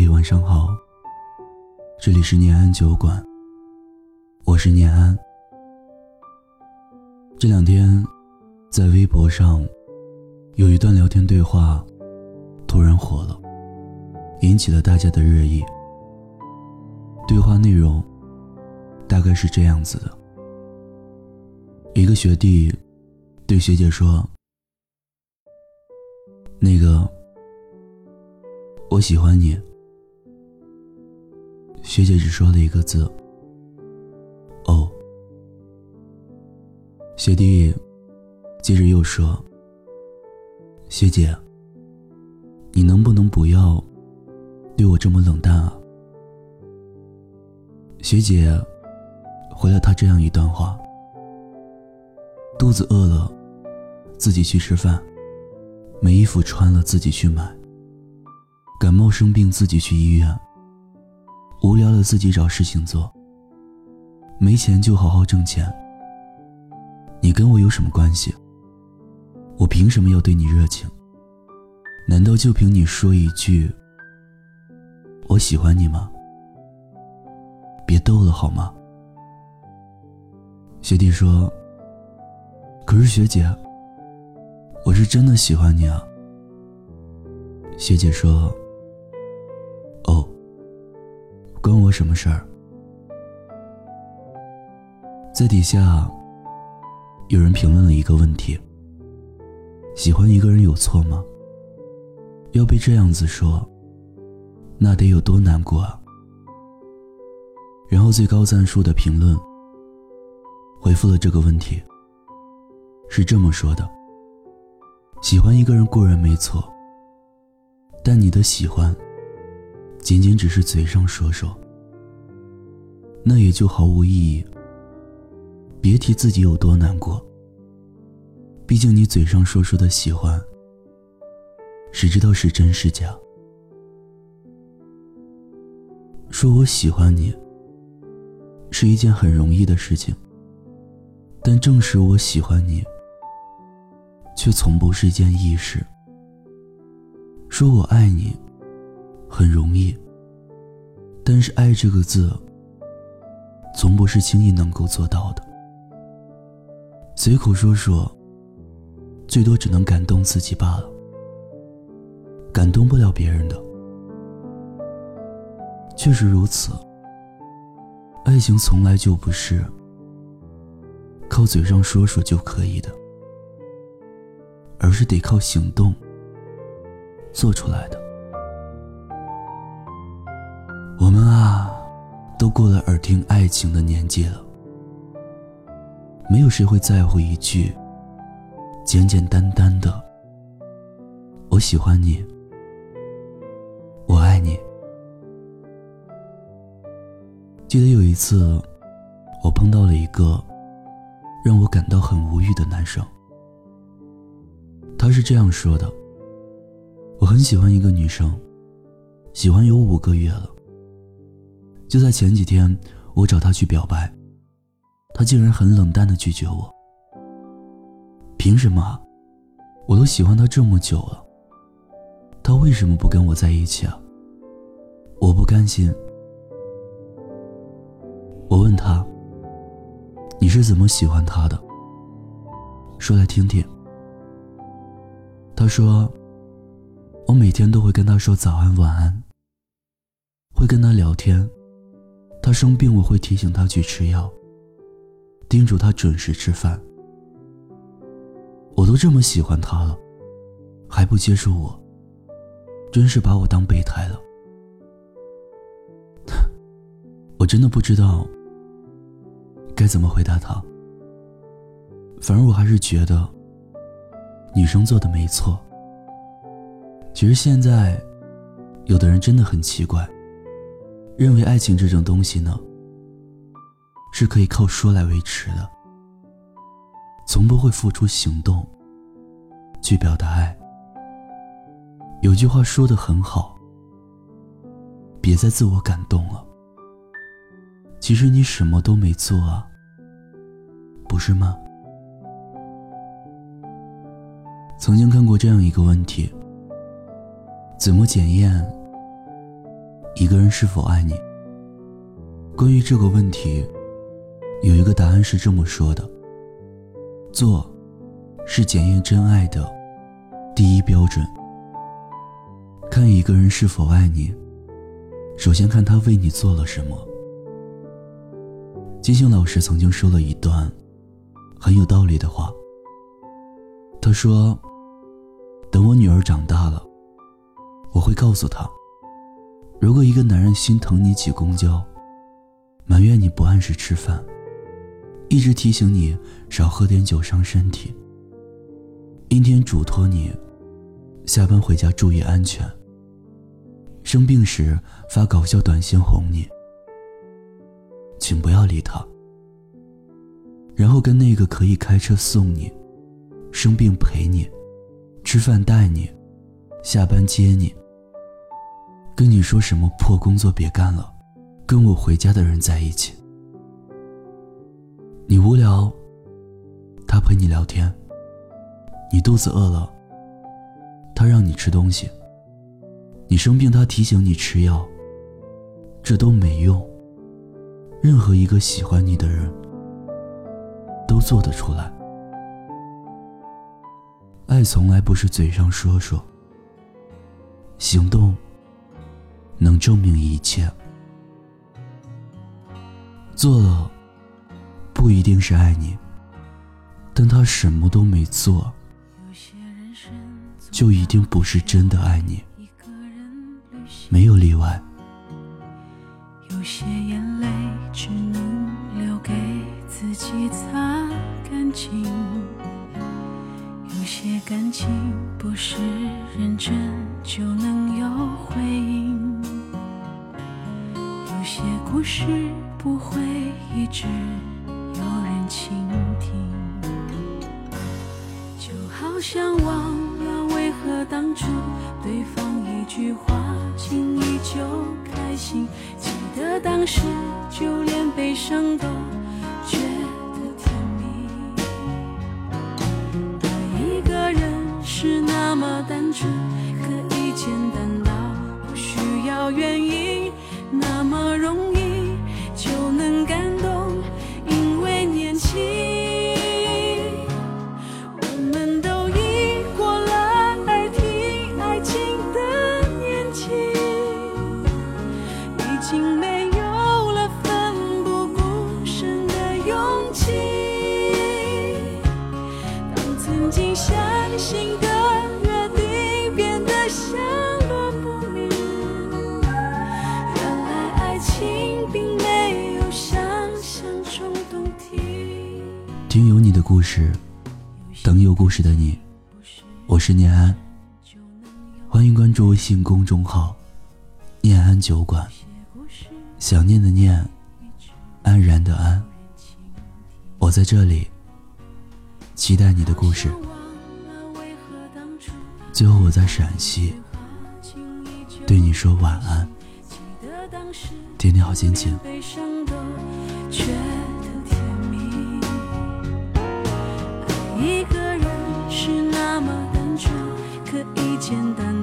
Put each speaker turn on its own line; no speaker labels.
嘿，晚上好。这里是念安酒馆，我是念安。这两天，在微博上有一段聊天对话，突然火了，引起了大家的热议。对话内容大概是这样子的：一个学弟对学姐说：“那个。”我喜欢你，学姐只说了一个字：“哦。”学弟接着又说：“学姐，你能不能不要对我这么冷淡啊？”学姐回了他这样一段话：“肚子饿了，自己去吃饭；没衣服穿了，自己去买。”感冒生病自己去医院，自己找事情做。没钱就好好挣钱。你跟我有什么关系？我凭什么要对你热情？难道就凭你说一句“我喜欢你”吗？别逗了好吗？学弟说：“可是学姐，我是真的喜欢你啊。”学姐说。我什么事儿？在底下，有人评论了一个问题：喜欢一个人有错吗？要被这样子说，那得有多难过啊！然后最高赞数的评论回复了这个问题，是这么说的：喜欢一个人固然没错，但你的喜欢。仅仅只是嘴上说说，那也就毫无意义。别提自己有多难过。毕竟你嘴上说说的喜欢，谁知道是真是假？说我喜欢你，是一件很容易的事情。但证实我喜欢你，却从不是一件易事。说我爱你。很容易，但是“爱”这个字，从不是轻易能够做到的。随口说说，最多只能感动自己罢了，感动不了别人的。确实如此，爱情从来就不是靠嘴上说说就可以的，而是得靠行动做出来的。都过了耳听爱情的年纪了。没有谁会在乎一句简简单单的“我喜欢你，我爱你”。记得有一次，我碰到了一个让我感到很无语的男生。他是这样说的：“我很喜欢一个女生，喜欢有五个月了。”就在前几天，我找他去表白，他竟然很冷淡的拒绝我。凭什么？我都喜欢他这么久了，他为什么不跟我在一起啊？我不甘心。我问他：“你是怎么喜欢他的？”说来听听。他说：“我每天都会跟他说早安晚安，会跟他聊天。”他生病，我会提醒他去吃药，叮嘱他准时吃饭。我都这么喜欢他了，还不接受我，真是把我当备胎了。我真的不知道该怎么回答他。反而我还是觉得女生做的没错。其实现在，有的人真的很奇怪。认为爱情这种东西呢，是可以靠说来维持的，从不会付出行动去表达爱。有句话说的很好，别再自我感动了。其实你什么都没做啊，不是吗？曾经看过这样一个问题：怎么检验？
一个人是否爱你？关于这个问题，有一个答案是这么说的：做，是检验真爱的第一标准。看一个人是否爱你，首先看他为你做了什么。金星老师曾经说了一段很有道理的话。他说：“等我女儿长大了，我会告诉她，如果一个男人心疼你挤公交，埋怨你不按时吃饭，一直提醒你少喝点酒伤身体，阴天嘱托你下班回家注意安全，生病时发搞笑短信哄你，请不要理他，然后跟那个可以开车送你。”生病陪你，吃饭带你，下班接你。跟你说什么破工作别干了，跟我回家的人在一起。你无聊，他陪你聊天。你肚子饿了，他让你吃东西。你生病，他提醒你吃药。这都没用。任何一个喜欢你的人，都做得出来。爱从来不是嘴上说说，行动能证明一切。做了不一定是爱你，但他什么都没做，就一定不是真的爱你。没有例外。有些眼泪只能留给自己擦干净。些感情不是认真就能有回应，有些故事不会一直有人倾听，就好像忘了为何当初对方一句话轻易就开心，记得当时就连悲伤都。单纯，可以简单到不需要原因，故事，等有故事的你。我是念安，欢迎关注微信公众号“念安酒馆”。想念的念，安然的安。我在这里，期待你的故事。最后，我在陕西，对你说晚安，天天好心情。一个人是那么单纯，可以简单。